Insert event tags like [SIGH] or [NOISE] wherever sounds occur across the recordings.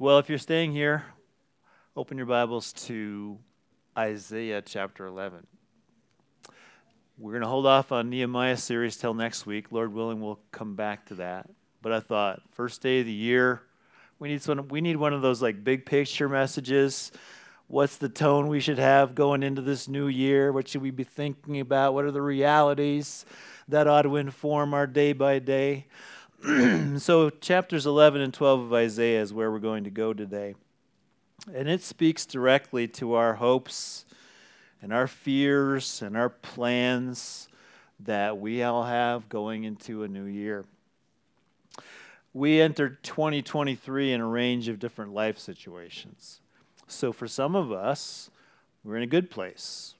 Well, if you're staying here, open your Bibles to Isaiah chapter 11. We're going to hold off on Nehemiah series till next week. Lord willing, we'll come back to that. But I thought, first day of the year, we need some, we need one of those like big picture messages. What's the tone we should have going into this new year? What should we be thinking about? What are the realities that ought to inform our day by day? [CLEARS THROAT] so, chapters 11 and 12 of Isaiah is where we're going to go today. And it speaks directly to our hopes and our fears and our plans that we all have going into a new year. We entered 2023 in a range of different life situations. So, for some of us, we're in a good place.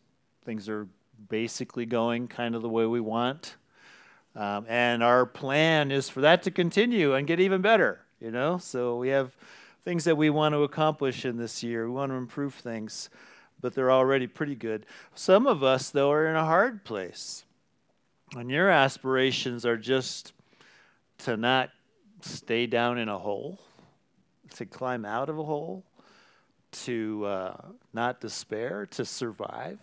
Things are basically going kind of the way we want. Um, and our plan is for that to continue and get even better, you know? So we have things that we want to accomplish in this year. We want to improve things, but they're already pretty good. Some of us, though, are in a hard place. And your aspirations are just to not stay down in a hole, to climb out of a hole, to uh, not despair, to survive,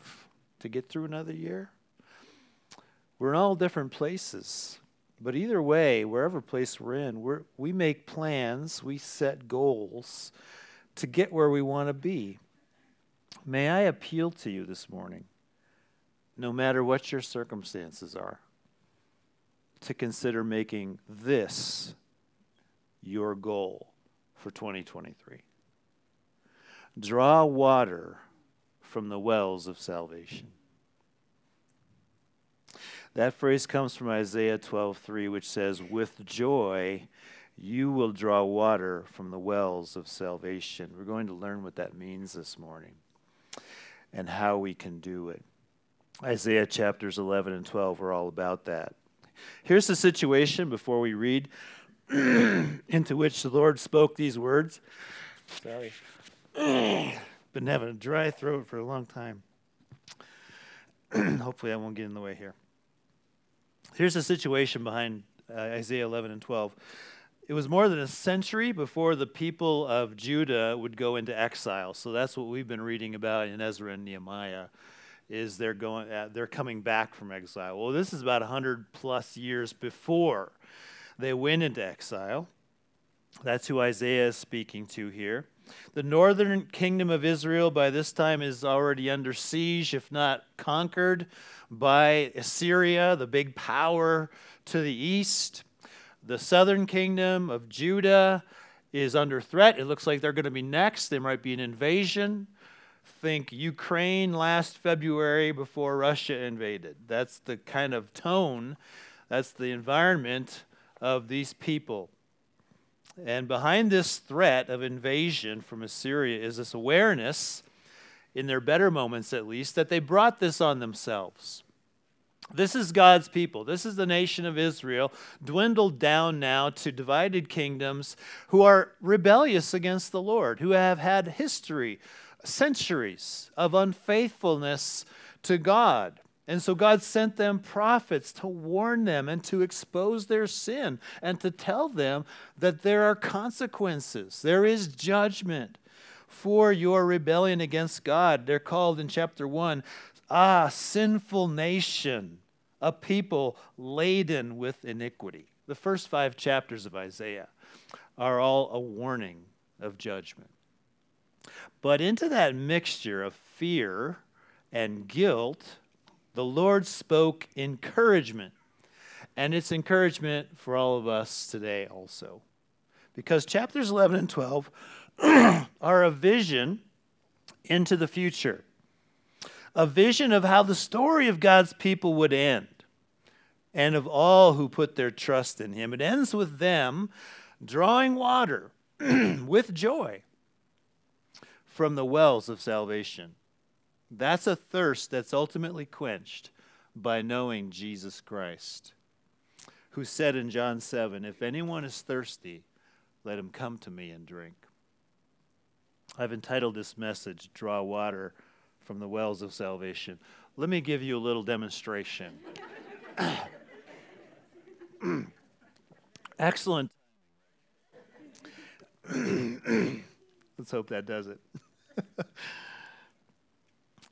to get through another year. We're in all different places. But either way, wherever place we're in, we're, we make plans, we set goals to get where we want to be. May I appeal to you this morning, no matter what your circumstances are, to consider making this your goal for 2023. Draw water from the wells of salvation. That phrase comes from Isaiah 12:3 which says with joy you will draw water from the wells of salvation. We're going to learn what that means this morning and how we can do it. Isaiah chapters 11 and 12 are all about that. Here's the situation before we read [CLEARS THROAT] into which the Lord spoke these words. Sorry. [CLEARS THROAT] Been having a dry throat for a long time. [CLEARS THROAT] Hopefully, I won't get in the way here. Here's the situation behind uh, Isaiah 11 and 12. It was more than a century before the people of Judah would go into exile. So that's what we've been reading about in Ezra and Nehemiah is they're going uh, they're coming back from exile. Well, this is about 100 plus years before they went into exile. That's who Isaiah is speaking to here. The northern kingdom of Israel by this time is already under siege, if not conquered, by Assyria, the big power to the east. The southern kingdom of Judah is under threat. It looks like they're going to be next. There might be an invasion. Think Ukraine last February before Russia invaded. That's the kind of tone, that's the environment of these people. And behind this threat of invasion from Assyria is this awareness, in their better moments at least, that they brought this on themselves. This is God's people. This is the nation of Israel, dwindled down now to divided kingdoms who are rebellious against the Lord, who have had history, centuries of unfaithfulness to God. And so God sent them prophets to warn them and to expose their sin and to tell them that there are consequences, there is judgment for your rebellion against God. They're called in chapter 1 Ah, sinful nation, a people laden with iniquity. The first five chapters of Isaiah are all a warning of judgment. But into that mixture of fear and guilt, the Lord spoke encouragement. And it's encouragement for all of us today also. Because chapters 11 and 12 [CLEARS THROAT] are a vision into the future, a vision of how the story of God's people would end and of all who put their trust in Him. It ends with them drawing water [CLEARS THROAT] with joy from the wells of salvation. That's a thirst that's ultimately quenched by knowing Jesus Christ, who said in John 7 If anyone is thirsty, let him come to me and drink. I've entitled this message, Draw Water from the Wells of Salvation. Let me give you a little demonstration. [COUGHS] Excellent. [COUGHS] Let's hope that does it. [LAUGHS]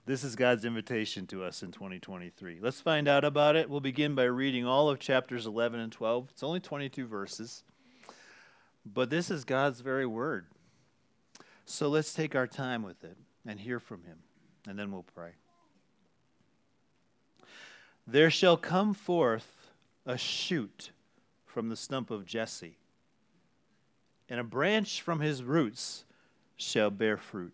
this is God's invitation to us in 2023. Let's find out about it. We'll begin by reading all of chapters 11 and 12. It's only 22 verses, but this is God's very word. So let's take our time with it and hear from Him, and then we'll pray. There shall come forth a shoot from the stump of Jesse, and a branch from his roots shall bear fruit.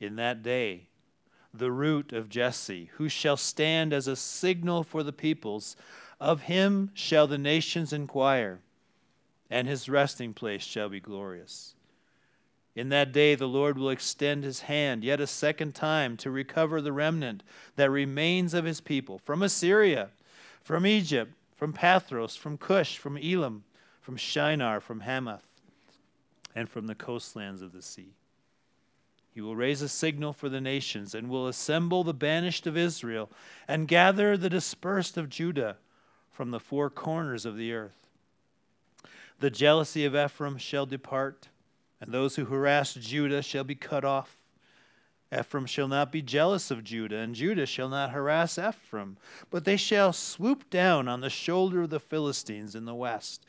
In that day, the root of Jesse, who shall stand as a signal for the peoples, of him shall the nations inquire, and his resting place shall be glorious. In that day, the Lord will extend his hand yet a second time to recover the remnant that remains of his people from Assyria from Egypt, from Pathros, from Cush, from Elam, from Shinar, from Hamath, and from the coastlands of the sea. He will raise a signal for the nations and will assemble the banished of Israel and gather the dispersed of Judah from the four corners of the earth. The jealousy of Ephraim shall depart, and those who harass Judah shall be cut off. Ephraim shall not be jealous of Judah, and Judah shall not harass Ephraim, but they shall swoop down on the shoulder of the Philistines in the west,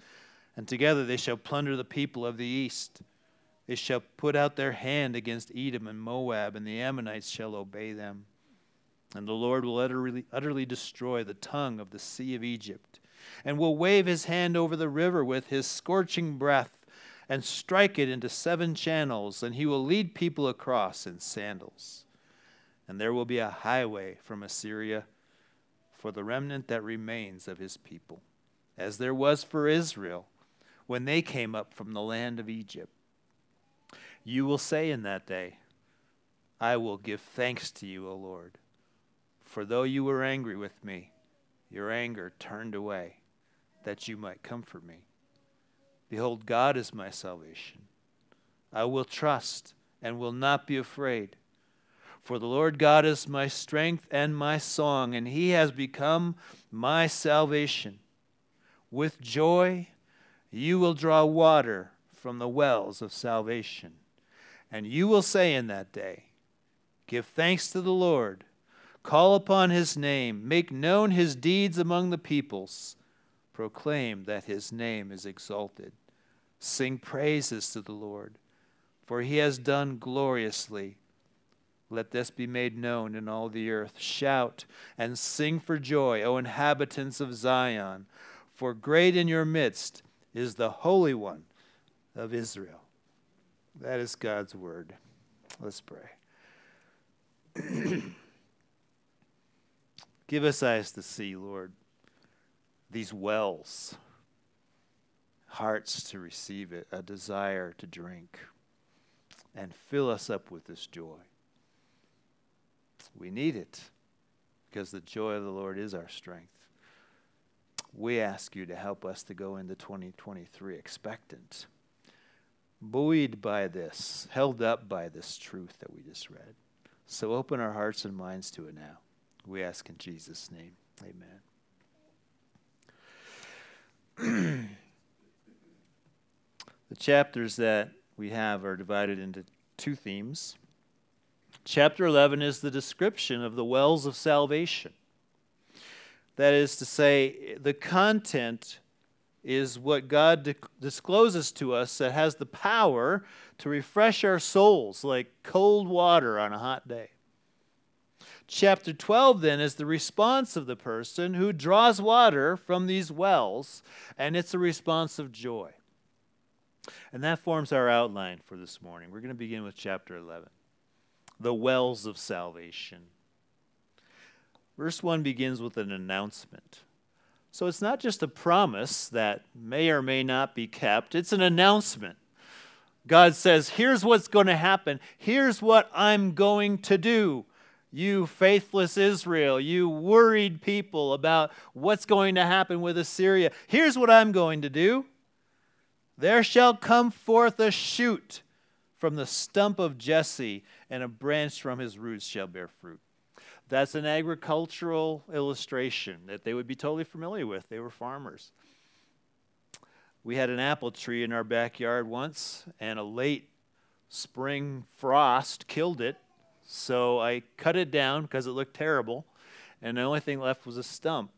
and together they shall plunder the people of the east. They shall put out their hand against Edom and Moab, and the Ammonites shall obey them. And the Lord will utterly, utterly destroy the tongue of the sea of Egypt, and will wave his hand over the river with his scorching breath and strike it into seven channels, and he will lead people across in sandals. And there will be a highway from Assyria for the remnant that remains of his people, as there was for Israel when they came up from the land of Egypt. You will say in that day, I will give thanks to you, O Lord. For though you were angry with me, your anger turned away, that you might comfort me. Behold, God is my salvation. I will trust and will not be afraid. For the Lord God is my strength and my song, and he has become my salvation. With joy you will draw water from the wells of salvation. And you will say in that day, Give thanks to the Lord, call upon his name, make known his deeds among the peoples, proclaim that his name is exalted. Sing praises to the Lord, for he has done gloriously. Let this be made known in all the earth. Shout and sing for joy, O inhabitants of Zion, for great in your midst is the Holy One of Israel. That is God's word. Let's pray. [CLEARS THROAT] Give us eyes to see, Lord, these wells hearts to receive it, a desire to drink, and fill us up with this joy. We need it because the joy of the Lord is our strength. We ask you to help us to go into 2023 expectant, buoyed by this, held up by this truth that we just read. So open our hearts and minds to it now. We ask in Jesus' name. Amen. [CLEARS THROAT] the chapters that we have are divided into two themes. Chapter 11 is the description of the wells of salvation. That is to say, the content is what God di- discloses to us that has the power to refresh our souls like cold water on a hot day. Chapter 12 then is the response of the person who draws water from these wells, and it's a response of joy. And that forms our outline for this morning. We're going to begin with chapter 11 the wells of salvation. Verse 1 begins with an announcement. So it's not just a promise that may or may not be kept, it's an announcement. God says, Here's what's going to happen. Here's what I'm going to do. You faithless Israel, you worried people about what's going to happen with Assyria. Here's what I'm going to do. There shall come forth a shoot from the stump of Jesse, and a branch from his roots shall bear fruit. That's an agricultural illustration that they would be totally familiar with. They were farmers. We had an apple tree in our backyard once, and a late spring frost killed it. So I cut it down because it looked terrible, and the only thing left was a stump.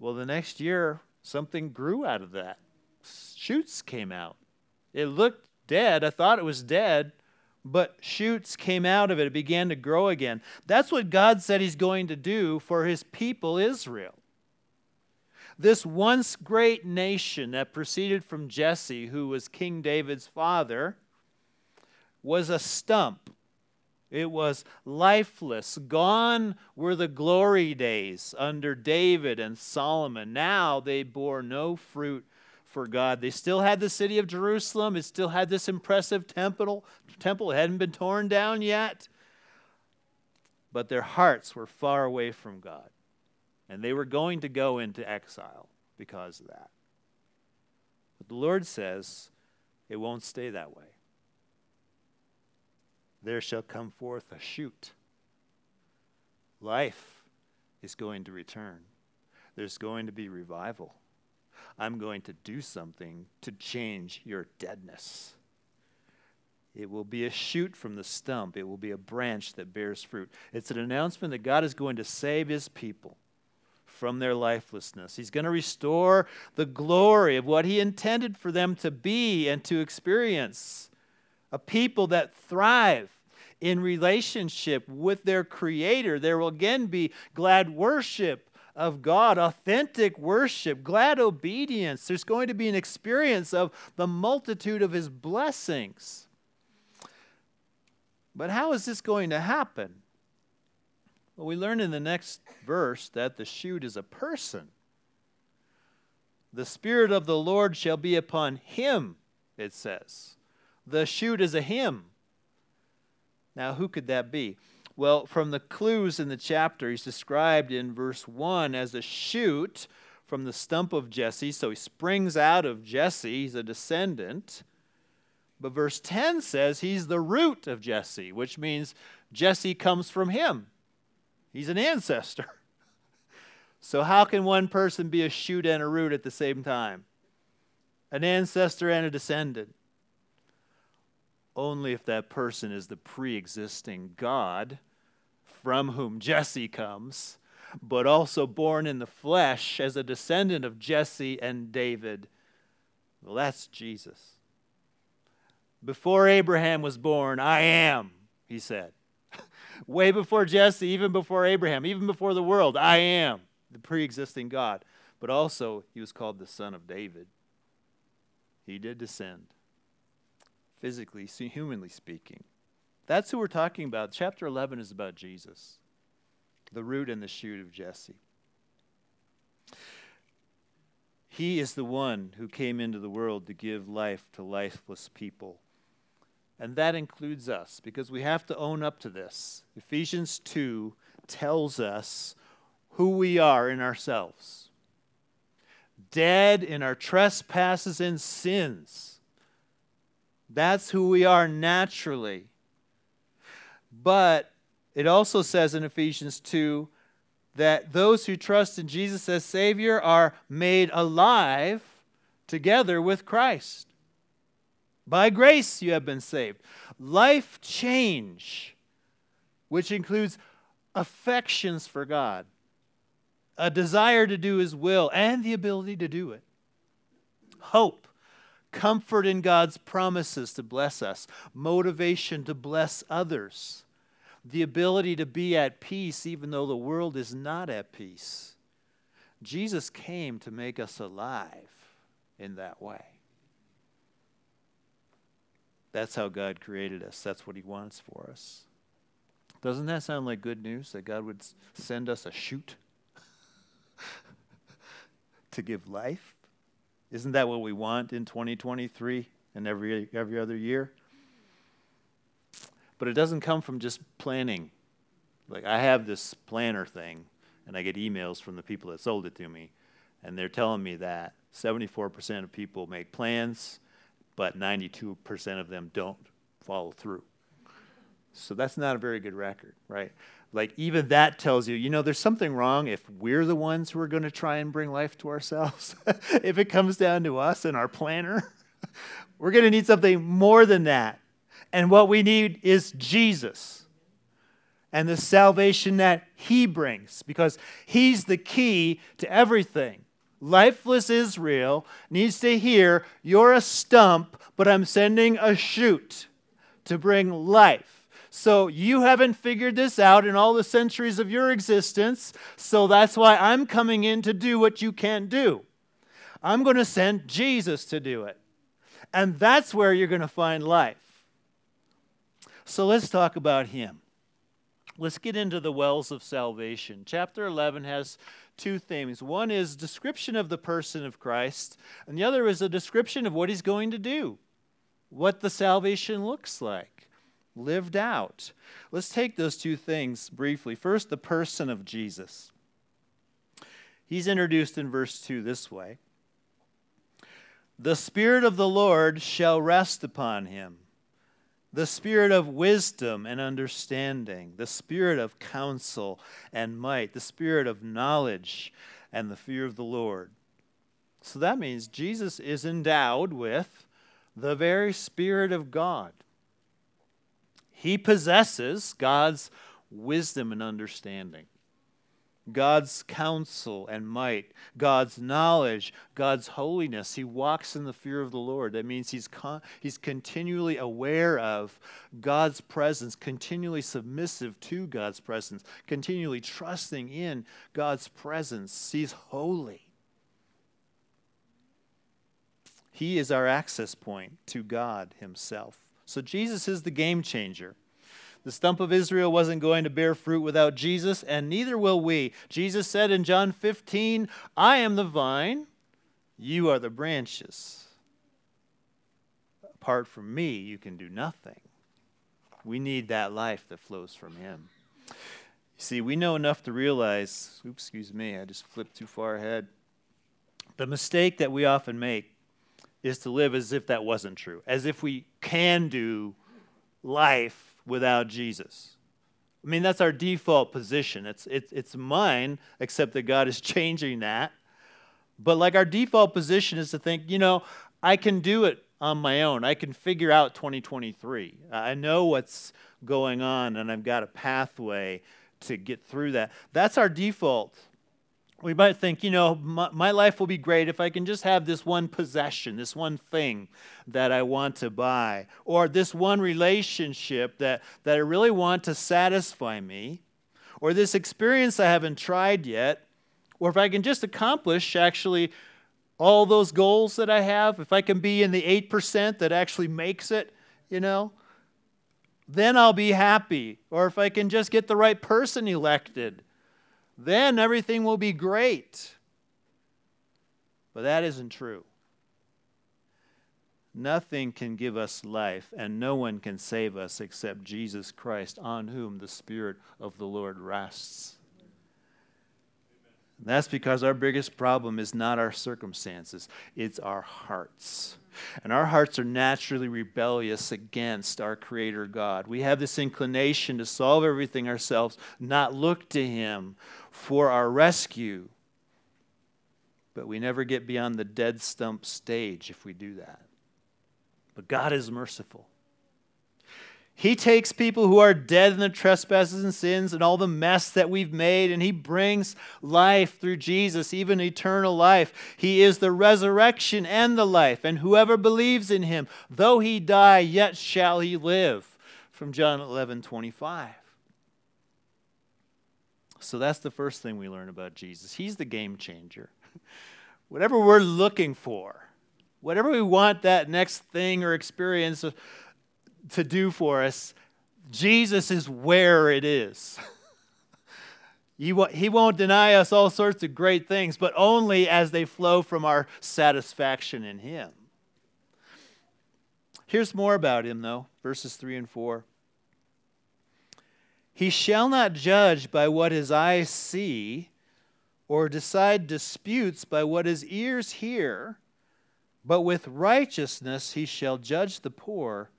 Well, the next year, something grew out of that. Shoots came out. It looked dead. I thought it was dead, but shoots came out of it. It began to grow again. That's what God said He's going to do for His people, Israel. This once great nation that proceeded from Jesse, who was King David's father, was a stump. It was lifeless. Gone were the glory days under David and Solomon. Now they bore no fruit for God. They still had the city of Jerusalem. It still had this impressive temple. Temple hadn't been torn down yet. But their hearts were far away from God. And they were going to go into exile because of that. But the Lord says it won't stay that way. There shall come forth a shoot. Life is going to return. There's going to be revival. I'm going to do something to change your deadness. It will be a shoot from the stump. It will be a branch that bears fruit. It's an announcement that God is going to save his people from their lifelessness. He's going to restore the glory of what he intended for them to be and to experience. A people that thrive in relationship with their Creator. There will again be glad worship of God, authentic worship, glad obedience. There's going to be an experience of the multitude of His blessings. But how is this going to happen? Well, we learn in the next verse that the shoot is a person. The Spirit of the Lord shall be upon him, it says. The shoot is a him. Now, who could that be? Well, from the clues in the chapter, he's described in verse 1 as a shoot from the stump of Jesse. So he springs out of Jesse, he's a descendant. But verse 10 says he's the root of Jesse, which means Jesse comes from him. He's an ancestor. [LAUGHS] So, how can one person be a shoot and a root at the same time? An ancestor and a descendant. Only if that person is the pre existing God from whom Jesse comes, but also born in the flesh as a descendant of Jesse and David. Well, that's Jesus. Before Abraham was born, I am, he said. [LAUGHS] Way before Jesse, even before Abraham, even before the world, I am the pre existing God. But also, he was called the Son of David. He did descend, physically, humanly speaking. That's who we're talking about. Chapter 11 is about Jesus, the root and the shoot of Jesse. He is the one who came into the world to give life to lifeless people. And that includes us because we have to own up to this. Ephesians 2 tells us who we are in ourselves dead in our trespasses and sins That's who we are naturally. But it also says in Ephesians 2 that those who trust in Jesus as Savior are made alive together with Christ. By grace you have been saved. Life change, which includes affections for God, a desire to do His will, and the ability to do it. Hope, comfort in God's promises to bless us, motivation to bless others the ability to be at peace even though the world is not at peace. Jesus came to make us alive in that way. That's how God created us. That's what He wants for us. Doesn't that sound like good news that God would send us a shoot [LAUGHS] to give life? Isn't that what we want in 2023 and every, every other year? But it doesn't come from just planning. Like I have this planner thing, and I get emails from the people that sold it to me, and they're telling me that 74% of people make plans, but 92% of them don't follow through. So that's not a very good record, right? Like even that tells you, you know, there's something wrong if we're the ones who are going to try and bring life to ourselves. [LAUGHS] if it comes down to us and our planner, [LAUGHS] we're going to need something more than that. And what we need is Jesus and the salvation that he brings because he's the key to everything. Lifeless Israel needs to hear you're a stump, but I'm sending a shoot to bring life. So you haven't figured this out in all the centuries of your existence, so that's why I'm coming in to do what you can't do. I'm going to send Jesus to do it. And that's where you're going to find life. So let's talk about him. Let's get into the wells of salvation. Chapter 11 has two themes. One is description of the person of Christ, and the other is a description of what he's going to do, what the salvation looks like, lived out. Let's take those two things briefly. First, the person of Jesus. He's introduced in verse 2 this way The Spirit of the Lord shall rest upon him the spirit of wisdom and understanding, the spirit of counsel and might, the spirit of knowledge and the fear of the Lord. So that means Jesus is endowed with the very Spirit of God. He possesses God's wisdom and understanding. God's counsel and might, God's knowledge, God's holiness. He walks in the fear of the Lord. That means he's, con- he's continually aware of God's presence, continually submissive to God's presence, continually trusting in God's presence. He's holy. He is our access point to God Himself. So Jesus is the game changer. The stump of Israel wasn't going to bear fruit without Jesus, and neither will we. Jesus said in John 15, I am the vine, you are the branches. Apart from me, you can do nothing. We need that life that flows from Him. You see, we know enough to realize, oops, excuse me, I just flipped too far ahead. The mistake that we often make is to live as if that wasn't true, as if we can do life without Jesus. I mean, that's our default position. It's, it's, it's mine, except that God is [LAUGHS] changing that. But like our default position is to think, you know, I can do it on my own. I can figure out 2023. I know what's going on, and I've got a pathway to get through that. That's our default we might think, you know, my, my, life will be great if I can just have this one possession, this one thing that I want to buy, or this one relationship that, that I really want to satisfy me, or this experience I haven't tried yet, or if I can just accomplish actually all those goals that I have, if I can be in the 8% that actually makes it, you know, then I'll be happy. Or if I can just get the right person elected then everything will be great. But that isn't true. Nothing can give us life, and no one can save us except Jesus Christ, on whom the Spirit of the Lord rests. That's because our biggest problem is not our circumstances, it's our hearts. And our hearts are naturally rebellious against our Creator God. We have this inclination to solve everything ourselves, not look to Him for our rescue. But we never get beyond the dead stump stage if we do that. But God is merciful. He takes people who are dead in the trespasses and sins and all the mess that we've made, and He brings life through Jesus, even eternal life. He is the resurrection and the life, and whoever believes in Him, though he die, yet shall he live. From John 11 25. So that's the first thing we learn about Jesus. He's the game changer. [LAUGHS] Whatever we're looking for, whatever we want that next thing or experience to do for us, Jesus is where it is. [LAUGHS] he, won't deny us all sorts of great things, but only as they flow from our satisfaction in Him. Here's more about Him, though, verses 3 and 4. He shall not judge by what his eyes see, or decide disputes by what his ears hear, but with righteousness he shall judge the poor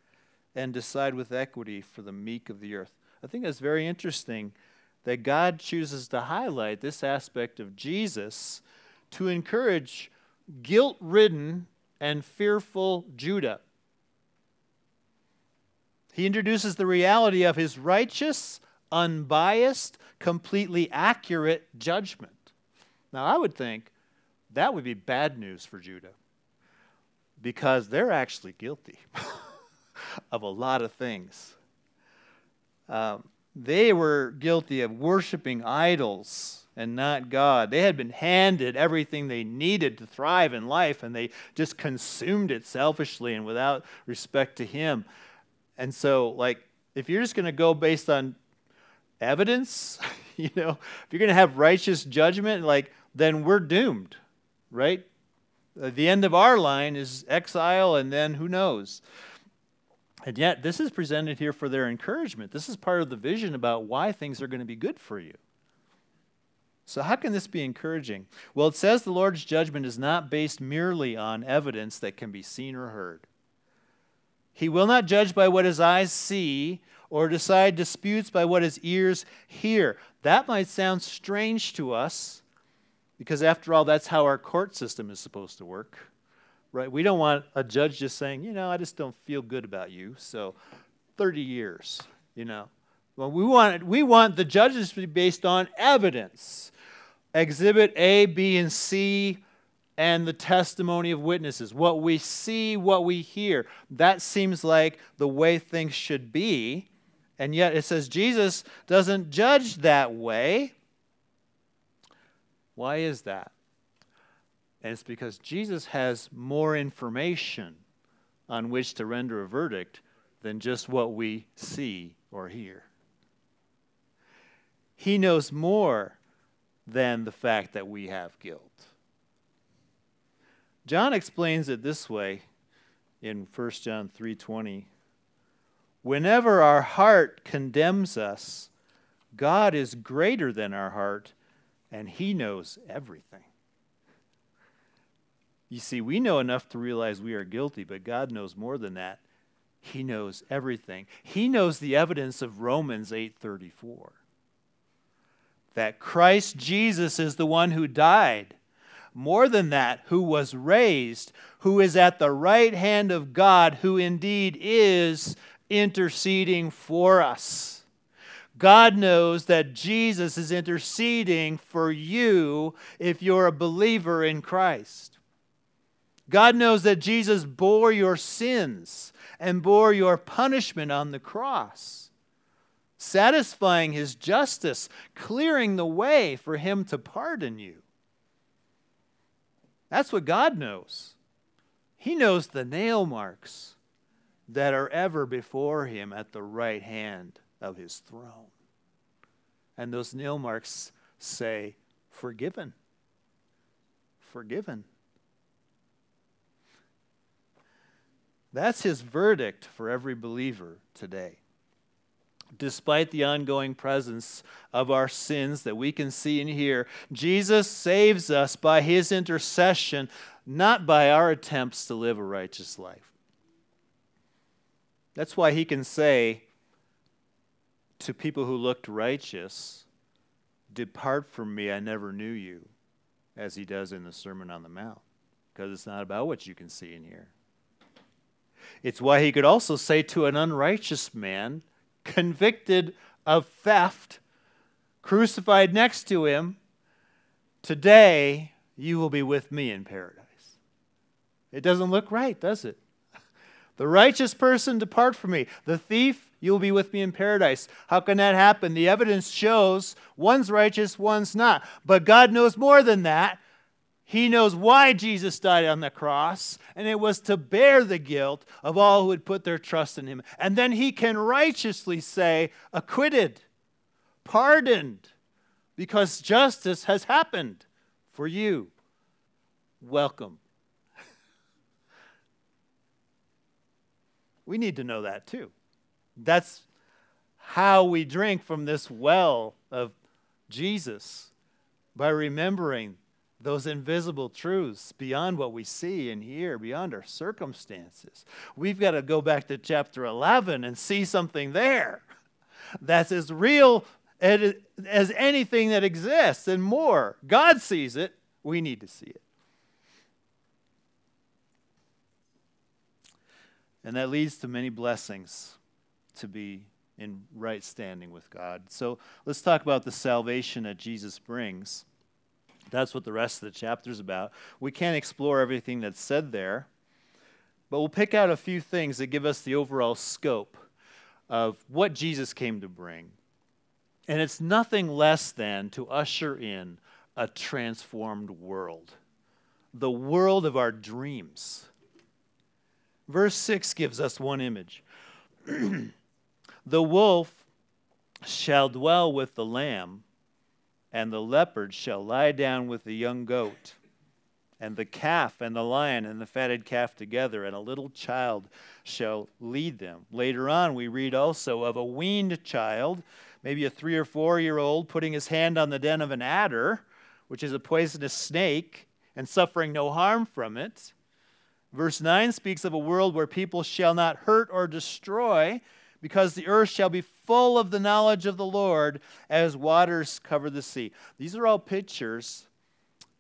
and decide with equity for the meek of the earth. I think that's very interesting that God chooses to highlight this aspect of Jesus to encourage guilt ridden and fearful Judah. He introduces the reality of his righteous, unbiased, completely accurate judgment. Now, I would think that would be bad news for Judah because they're actually guilty. [LAUGHS] of a lot of things. Um, they were guilty of worshiping idols and not God. They had been handed everything they needed to thrive in life, and they just consumed it selfishly and without respect to Him. And so, like, if you're just going to go based on evidence, [LAUGHS] you know, if you're going to have righteous judgment, like, then we're doomed, right? Uh, the end of our line is exile, and then who knows? And yet, this is presented here for their encouragement. This is part of the vision about why things are going to be good for you. So, how can this be encouraging? Well, it says the Lord's judgment is not based merely on evidence that can be seen or heard. He will not judge by what his eyes see or decide disputes by what his ears hear. That might sound strange to us because, after all, that's how our court system is supposed to work right? We don't want a judge just saying, you know, I just don't feel good about you, so 30 years, you know. Well, we want, we want the judges to be based on evidence. Exhibit A, B, and C, and the testimony of witnesses. What we see, what we hear. That seems like the way things should be. And yet it says Jesus doesn't judge that way. Why is that? And it's because Jesus has more information on which to render a verdict than just what we see or hear. He knows more than the fact that we have guilt. John explains it this way in 1 John 3:20. Whenever our heart condemns us, God is greater than our heart and he knows everything. You see, we know enough to realize we are guilty, but God knows more than that. He knows everything. He knows the evidence of Romans 8:34. That Christ Jesus is the one who died. More than that, who was raised, who is at the right hand of God, who indeed is interceding for us. God knows that Jesus is interceding for you if you're a believer in Christ. God knows that Jesus bore your sins and bore your punishment on the cross, satisfying his justice, clearing the way for him to pardon you. That's what God knows. He knows the nail marks that are ever before him at the right hand of his throne. And those nail marks say, Forgiven. Forgiven. That's his verdict for every believer today. despite the ongoing presence of our sins that we can see and hear, Jesus saves us by his intercession, not by our attempts to live a righteous life. That's why he can say to people who looked righteous, Depart from me, I never knew you, as he does in the Sermon on the Mount, because it's not about what you can see and hear. It's why he could also say to an unrighteous man, convicted of theft, crucified next to him, Today you will be with me in paradise. It doesn't look right, does it? The righteous person depart from me. The thief, you will be with me in paradise. How can that happen? The evidence shows one's righteous, one's not. But God knows more than that. He knows why Jesus died on the cross, and it was to bear the guilt of all who had put their trust in him. And then he can righteously say, acquitted, pardoned, because justice has happened for you. Welcome. We need to know that too. That's how we drink from this well of Jesus by remembering those invisible truths beyond what we see and hear, beyond our circumstances. We've got to go back to chapter 11 and see something there that's as real as anything that exists and more. God sees it, we need to see it. And that leads to many blessings to be in right standing with God. So let's talk about the salvation that Jesus brings. That's what the rest of the chapter is about. We can't explore everything that's said there, but we'll pick out a few things that give us the overall scope of what Jesus came to bring. And it's nothing less than to usher in a transformed world, the world of our dreams. Verse 6 gives us one image [CLEARS THROAT] The wolf shall dwell with the lamb and the leopard shall lie down with the young goat, and the calf and the lion and the fatted calf together, and a little child shall lead them. Later on, we read also of a weaned child, maybe a three or four year old, putting his hand on the den of an adder, which is a poisonous snake, and suffering no harm from it. Verse 9 speaks of a world where people shall not hurt or destroy because the earth shall be full of the knowledge of the Lord as waters cover the sea. These are all pictures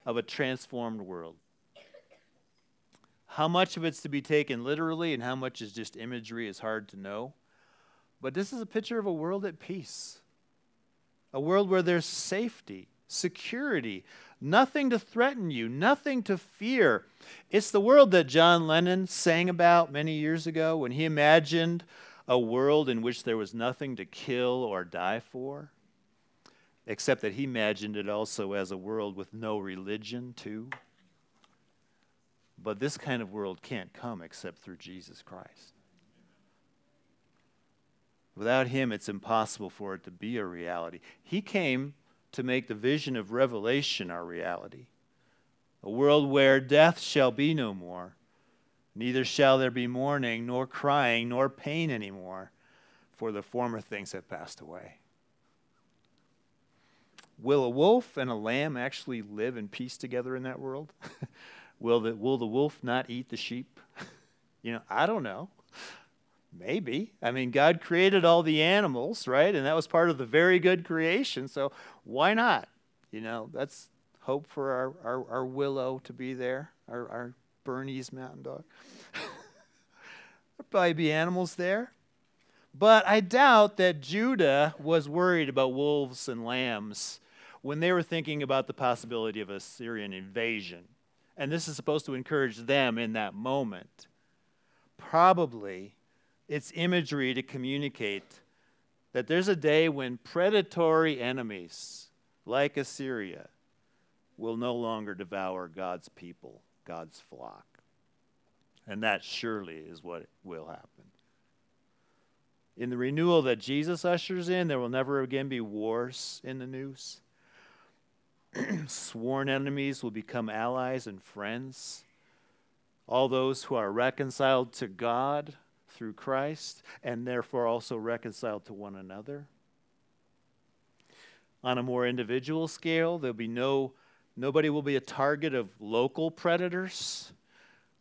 of a transformed world. How much of it's to be taken literally and how much is just imagery is hard to know. But this is a picture of a world at peace, a world where there's safety, security, nothing to threaten you, nothing to fear. It's the world that John Lennon sang about many years ago when he imagined a world in which there was nothing to kill or die for, except that he imagined it also as a world with no religion, too. But this kind of world can't come except through Jesus Christ. Without him, it's impossible for it to be a reality. He came to make the vision of Revelation our reality. A world where death shall be no more, Neither shall there be mourning, nor crying, nor pain anymore, for the former things have passed away. Will a wolf and a lamb actually live in peace together in that world? [LAUGHS] will, the, will the wolf not eat the sheep? [LAUGHS] you know, I don't know. Maybe. I mean, God created all the animals, right? And that was part of the very good creation. So why not? You know, that's hope for our, our, our willow to be there, our, our Bernese mountain dog. There'll [LAUGHS] probably be animals there. But I doubt that Judah was worried about wolves and lambs when they were thinking about the possibility of an Assyrian invasion. And this is supposed to encourage them in that moment. Probably it's imagery to communicate that there's a day when predatory enemies like Assyria will no longer devour God's people. God's flock. And that surely is what will happen. In the renewal that Jesus ushers in, there will never again be wars in the news. [CLEARS THROAT] Sworn enemies will become allies and friends. All those who are reconciled to God through Christ and therefore also reconciled to one another. On a more individual scale, there'll be no nobody will be a target of local predators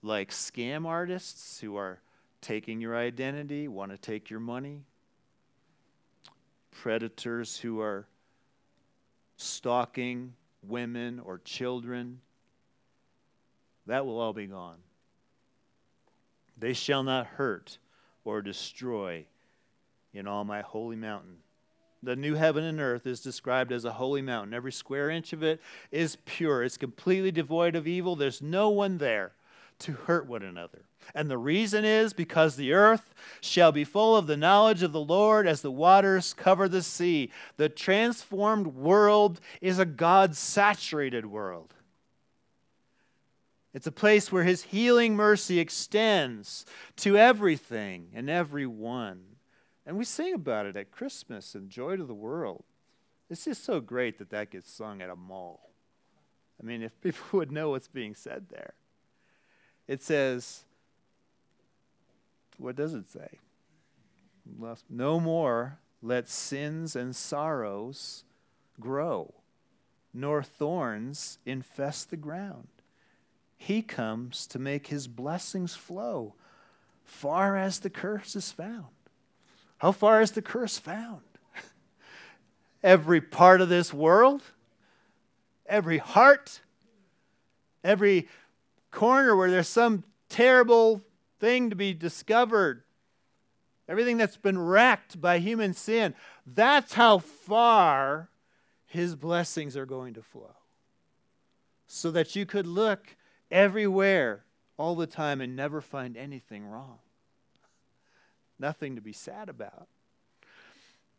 like scam artists who are taking your identity, want to take your money. Predators who are stalking women or children. That will all be gone. They shall not hurt or destroy in all my holy mountain. The new heaven and earth is described as a holy mountain. Every square inch of it is pure, it's completely devoid of evil. There's no one there to hurt one another. And the reason is because the earth shall be full of the knowledge of the Lord as the waters cover the sea. The transformed world is a God saturated world. It's a place where his healing mercy extends to everything and everyone. And we sing about it at Christmas and Joy to the World. It's just so great that that gets sung at a mall. I mean, if people [LAUGHS] would know what's being said there, it says, what does it say? No more let sins and sorrows grow, nor thorns infest the ground. He comes to make his blessings flow far as the curse is found. How far is the curse found? [LAUGHS] every part of this world, every heart, every corner where there's some terrible thing to be discovered, everything that's been wrecked by human sin, that's how far his blessings are going to flow. So that you could look everywhere all the time and never find anything wrong. Nothing to be sad about.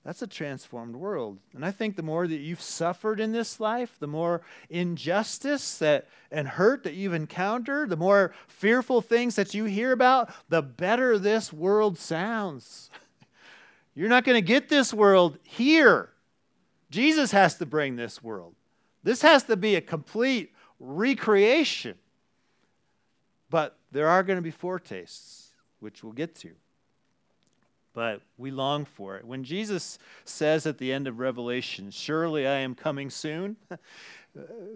That's a transformed world. And I think the more that you've suffered in this life, the more injustice that, and hurt that you've encountered, the more fearful things that you hear about, the better this world sounds. [LAUGHS] You're not going to get this world here. Jesus has to bring this world. This has to be a complete recreation. But there are going to be foretastes, which we'll get to. But we long for it. When Jesus says at the end of Revelation, Surely I am coming soon, [LAUGHS] uh,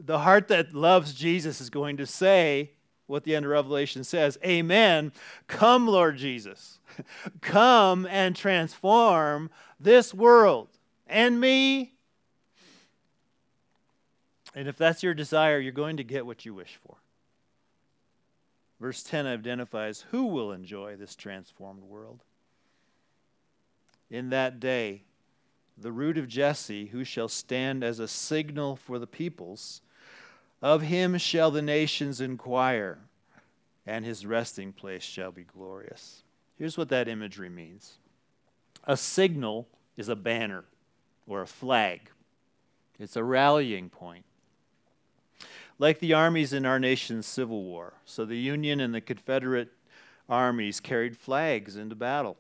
the heart that loves Jesus is going to say what the end of Revelation says Amen. Come, Lord Jesus. [LAUGHS] Come and transform this world and me. And if that's your desire, you're going to get what you wish for. Verse 10 identifies who will enjoy this transformed world. In that day, the root of Jesse, who shall stand as a signal for the peoples, of him shall the nations inquire, and his resting place shall be glorious. Here's what that imagery means a signal is a banner or a flag, it's a rallying point like the armies in our nation's Civil War. So the Union and the Confederate armies carried flags into battle.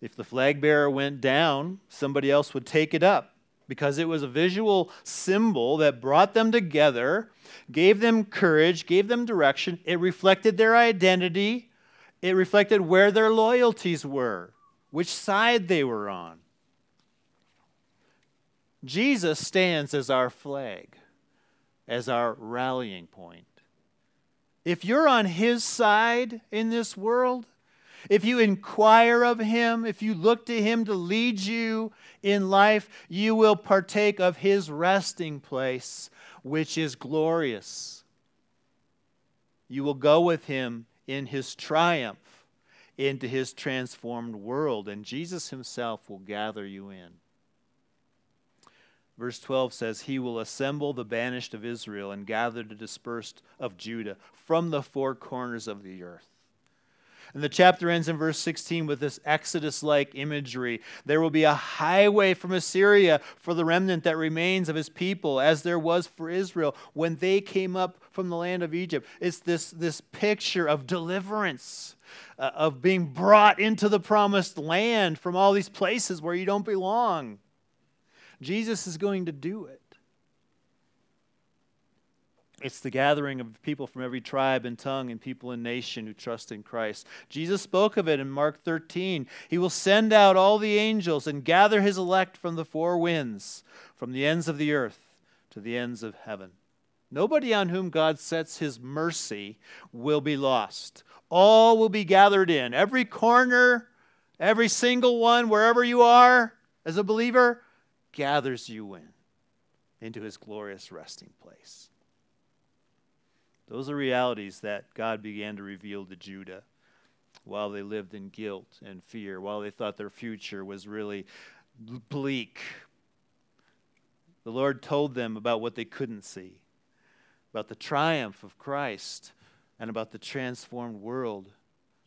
If the flag bearer went down, somebody else would take it up because it was a visual symbol that brought them together, gave them courage, gave them direction. It reflected their identity, it reflected where their loyalties were, which side they were on. Jesus stands as our flag as our rallying point. If you're on His side in this world, if you inquire of Him, if you look to Him to lead you in life, you will partake of His resting place, which is glorious. You will go with Him in His triumph into His transformed world, and Jesus Himself will gather you in. Verse 12 says, He will assemble the banished of Israel and gather the dispersed of Judah from the four corners of the earth. And the chapter ends in verse 16 with this Exodus like imagery. There will be a highway from Assyria for the remnant that remains of his people, as there was for Israel when they came up from the land of Egypt. It's this, this picture of deliverance, uh, of being brought into the promised land from all these places where you don't belong. Jesus is going to do it. It's the gathering of people from every tribe and tongue and people and nation who trust in Christ. Jesus spoke of it in Mark 13. He will send out all the angels and gather his elect from the four winds, from the ends of the earth to the ends of heaven. Nobody on whom God sets his mercy will be lost. All will be gathered in. Every corner, every single one, wherever you are as a believer, gathers you in into his glorious resting place. Those are realities that God began to reveal to Judah while they lived in guilt and fear, while they thought their future was really bleak. The Lord told them about what they couldn't see, about the triumph of Christ, and about the transformed world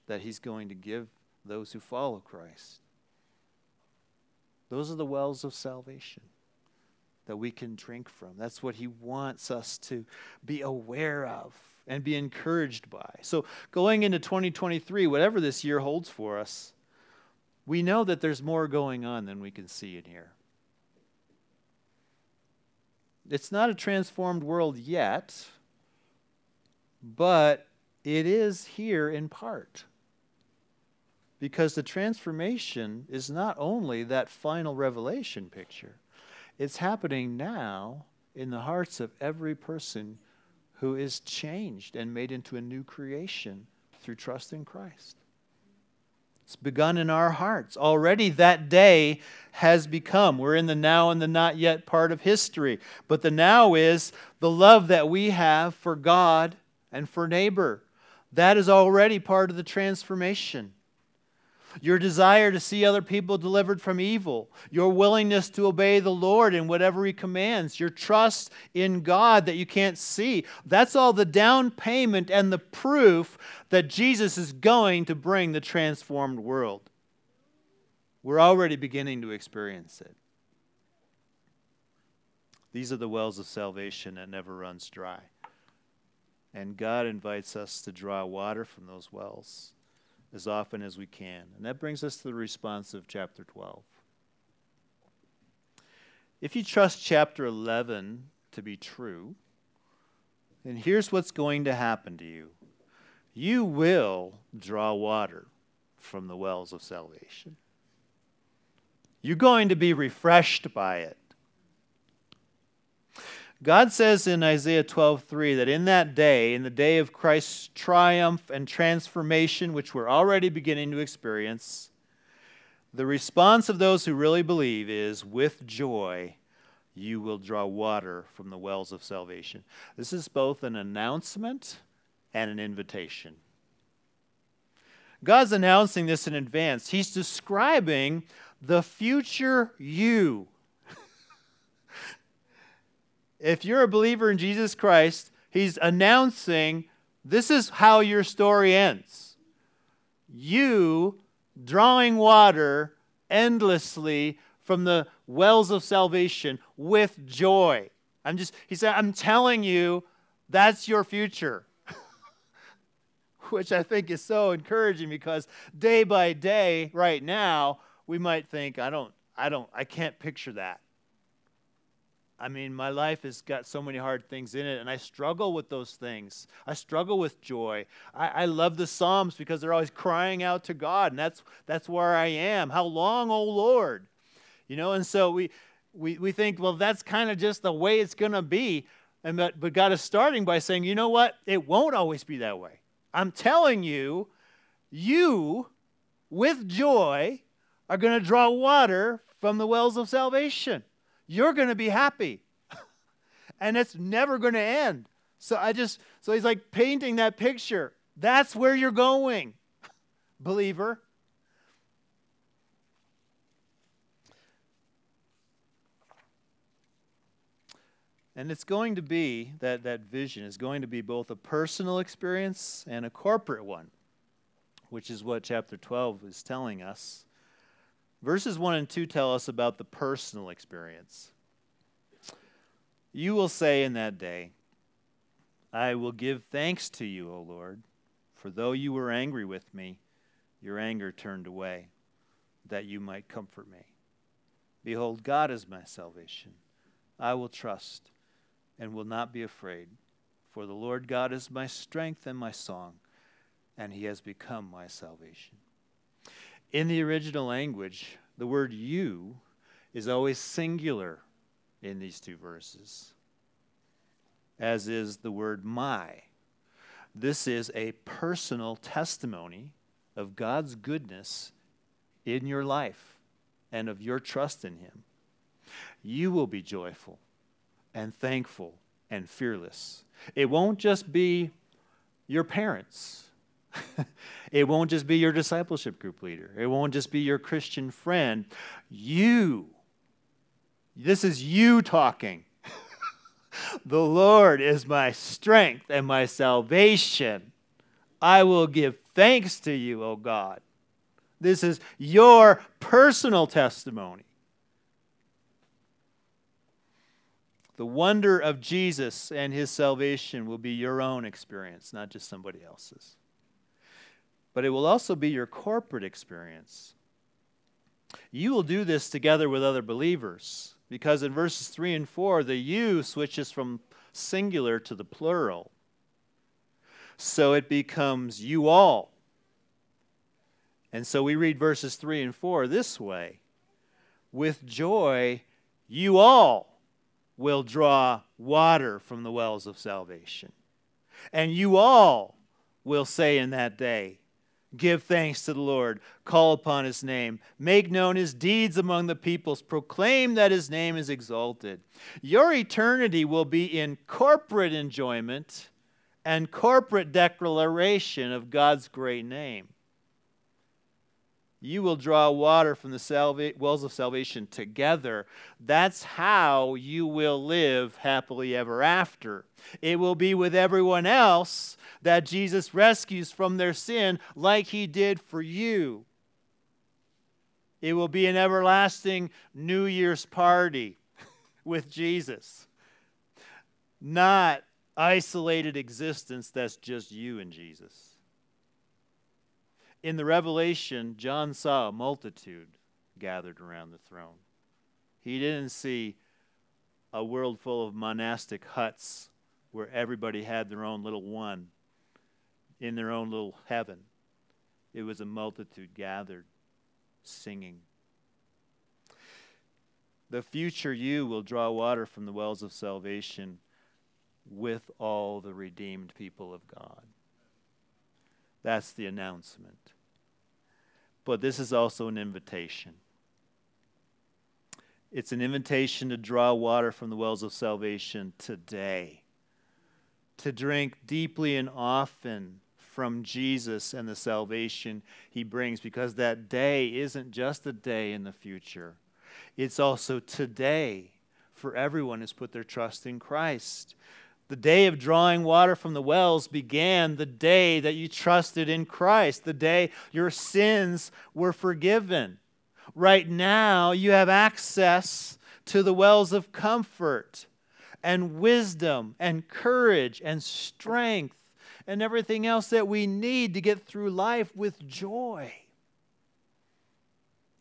that He's going to give those who follow Christ. Those are the wells of salvation that we can drink from. That's what he wants us to be aware of and be encouraged by. So, going into 2023, whatever this year holds for us, we know that there's more going on than we can see in here. It's not a transformed world yet, but it is here in part. Because the transformation is not only that final revelation picture, it's happening now in the hearts of every person who is changed and made into a new creation through trust in Christ. It's begun in our hearts. Already that day has become. We're in the now and the not yet part of history. But the now is the love that we have for God and for neighbor. That is already part of the transformation your desire to see other people delivered from evil, your willingness to obey the Lord in whatever He commands, your trust in God that you can't see. That's all the down payment and the proof that Jesus is going to bring the transformed world. We're already beginning to experience it. These are the wells of salvation that never runs dry. And God invites us to draw water from those wells as often as we can. And that brings us to the response of chapter 12. If you trust chapter 11 to be true, then here's what's going to happen to you you will draw water from the wells of salvation. You're going to be refreshed by it. God says in Isaiah 12:3 that in that day, in the day of Christ's triumph and transformation, which we're already beginning to experience, the response of those who really believe is with joy you will draw water from the wells of salvation. This is both an announcement and an invitation. God's announcing this in advance. He's describing the future you if you're a believer in Jesus Christ, he's announcing this is how your story ends. You drawing water endlessly from the wells of salvation with joy. I'm just, he said, I'm telling you, that's your future. [LAUGHS] Which I think is so encouraging because day by day, right now, we might think, I don't, I don't, I can't picture that. I mean, my life has got so many hard things in it, and I struggle with those things. I struggle with joy. I, I, love the Psalms because they're always crying out to God, and that's that's where I am. How long, O Lord? You know, and so we we, we think, well, that's kind of just the way it's gonna be. And but, but God is starting by saying, you know what? It won't always be that way. I'm telling you, you with joy are gonna draw water from the wells of salvation you're going to be happy. and it's never going to end. So I just, so he's like painting that picture. That's where you're going, believer. And it's going to be, that, that vision is going to be both a personal experience and a corporate one, which is what chapter 12 is telling us. Verses 1 and 2 tell us about the personal experience. You will say in that day, I will give thanks to you, O Lord, for though you were angry with me, your anger turned away, that you might comfort me. Behold, God is my salvation. I will trust and will not be afraid, For the Lord God is my strength and my song, and he has become my salvation. In the original language, the word you is always singular in these two verses, as is the word my. This is a personal testimony of God's goodness in your life and of your trust in Him. You will be joyful and thankful and fearless. It won't just be your parents. [LAUGHS] it won't just be your discipleship group leader. It won't just be your Christian friend. You. This is you talking. [LAUGHS] the Lord is my strength and my salvation. I will give thanks to you, O God. This is your personal testimony. The wonder of Jesus and his salvation will be your own experience, not just somebody else's. But it will also be your corporate experience. You will do this together with other believers because in verses 3 and 4, the you switches from singular to the plural. So it becomes you all. And so we read verses 3 and 4 this way With joy, you all will draw water from the wells of salvation. And you all will say in that day, Give thanks to the Lord, call upon his name, make known his deeds among the peoples, proclaim that his name is exalted. Your eternity will be in corporate enjoyment and corporate declaration of God's great name you will draw water from the salva- wells of salvation together. That's how you will live happily ever after. It will be with everyone else that Jesus rescues from their sin, like he did for you. It will be an everlasting New Year's party [LAUGHS] with Jesus, not isolated existence that's just you and Jesus in the Revelation, John saw a multitude gathered around the throne. He didn't see a world full of monastic huts where everybody had their own little one in their own little heaven. It was a multitude gathered, singing. The future you will draw water from the wells of salvation with all the redeemed people of God. That's the announcement but this is also an invitation. It's an invitation to draw water from the wells of salvation today, to drink deeply and often from Jesus and the salvation he brings, because that day isn't just a day in the future, it's also today for everyone who's put their trust in Christ. The day of drawing water from the wells began the day that you trusted in Christ, the day your sins were forgiven. Right now, you have access to the wells of comfort and wisdom and courage and strength and everything else that we need to get through life with joy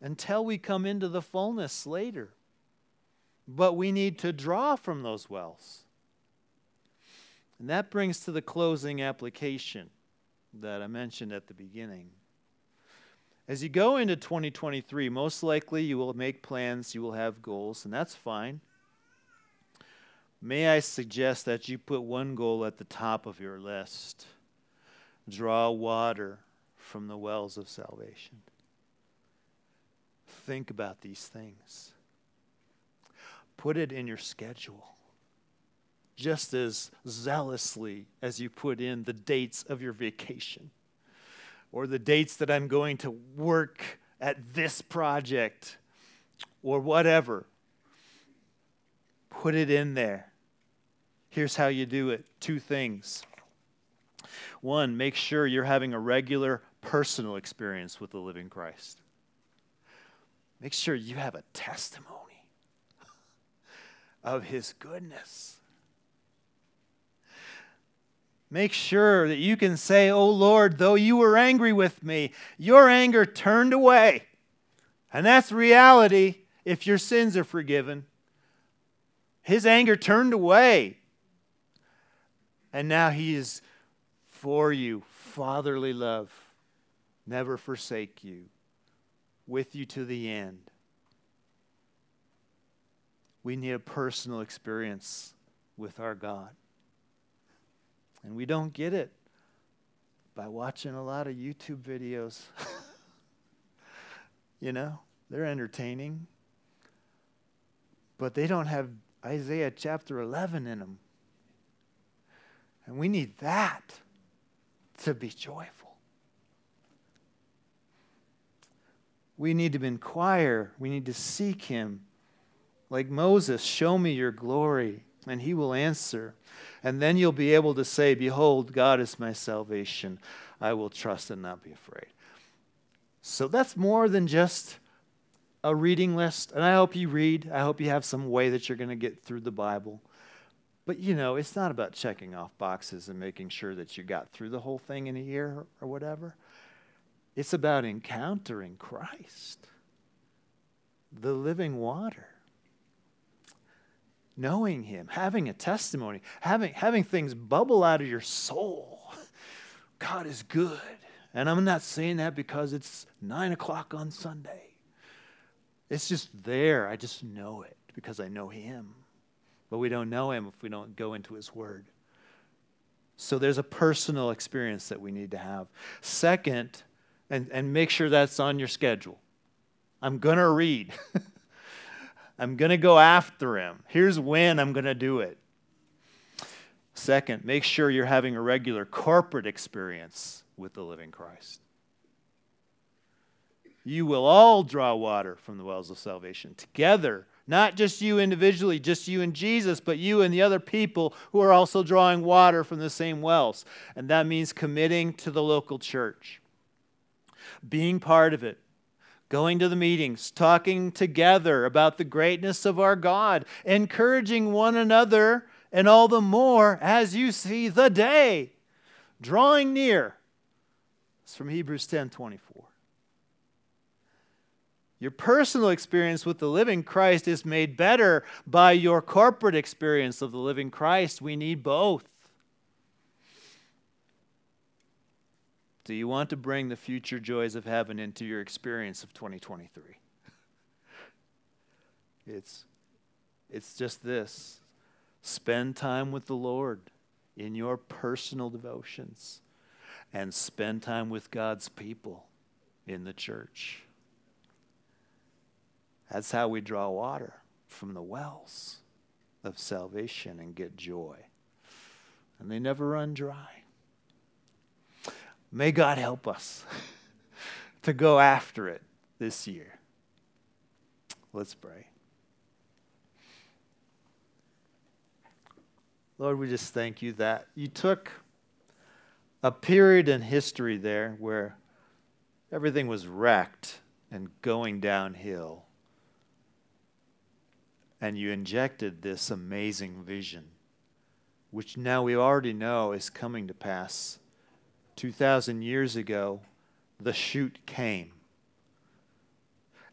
until we come into the fullness later. But we need to draw from those wells. And that brings to the closing application that I mentioned at the beginning. As you go into 2023, most likely you will make plans, you will have goals, and that's fine. May I suggest that you put one goal at the top of your list draw water from the wells of salvation. Think about these things, put it in your schedule just as zealously as you put in the dates of your vacation or the dates that I'm going to work at this project or whatever. Put it in there. Here's how you do it two things. One, make sure you're having a regular personal experience with the living Christ. Make sure you have a testimony of his goodness Make sure that you can say, Oh Lord, though you were angry with me, your anger turned away. And that's reality if your sins are forgiven. His anger turned away. And now he is for you, fatherly love, never forsake you, with you to the end. We need a personal experience with our God. And we don't get it by watching a lot of YouTube videos. [LAUGHS] you know, they're entertaining, but they don't have Isaiah chapter 11 in them. And we need that to be joyful. We need to inquire, we need to seek Him. Like Moses, show me your glory, and He will answer. And then you'll be able to say, Behold, God is my salvation. I will trust and not be afraid. So that's more than just a reading list. And I hope you read. I hope you have some way that you're going to get through the Bible. But you know, it's not about checking off boxes and making sure that you got through the whole thing in a year or whatever. It's about encountering Christ, the living water. Knowing him, having a testimony, having, having things bubble out of your soul. [LAUGHS] God is good. And I'm not saying that because it's nine o'clock on Sunday. It's just there. I just know it because I know him. But we don't know him if we don't go into his word. So there's a personal experience that we need to have. Second, and, and make sure that's on your schedule. I'm going to read. [LAUGHS] I'm going to go after him. Here's when I'm going to do it. Second, make sure you're having a regular corporate experience with the living Christ. You will all draw water from the wells of salvation together not just you individually, just you and Jesus, but you and the other people who are also drawing water from the same wells. And that means committing to the local church, being part of it, going to the meetings, talking together about the greatness of our God, encouraging one another, and all the more as you see the day drawing near. It's from Hebrews 10 24. Your personal experience with the living Christ is made better by your corporate experience of the living Christ. We need both. Do you want to bring the future joys of heaven into your experience of 2023? It's, it's just this spend time with the Lord in your personal devotions and spend time with God's people in the church. That's how we draw water from the wells of salvation and get joy. And they never run dry. May God help us [LAUGHS] to go after it this year. Let's pray. Lord, we just thank you that you took a period in history there where everything was wrecked and going downhill and you injected this amazing vision, which now we already know is coming to pass. 2,000 years ago, the shoot came.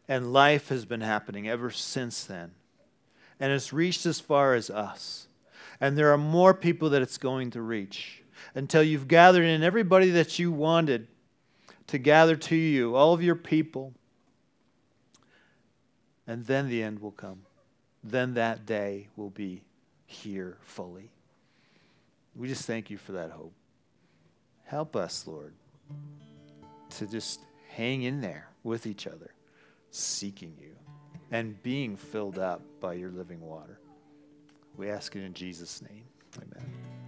And life has been happening ever since then. And it's reached as far as us. And there are more people that it's going to reach until you've gathered in everybody that you wanted to gather to you, all of your people. And then the end will come then that day will be here fully. We just thank you for that hope. Help us, Lord, to just hang in there with each other, seeking you and being filled up by your living water. We ask it in Jesus' name. Amen.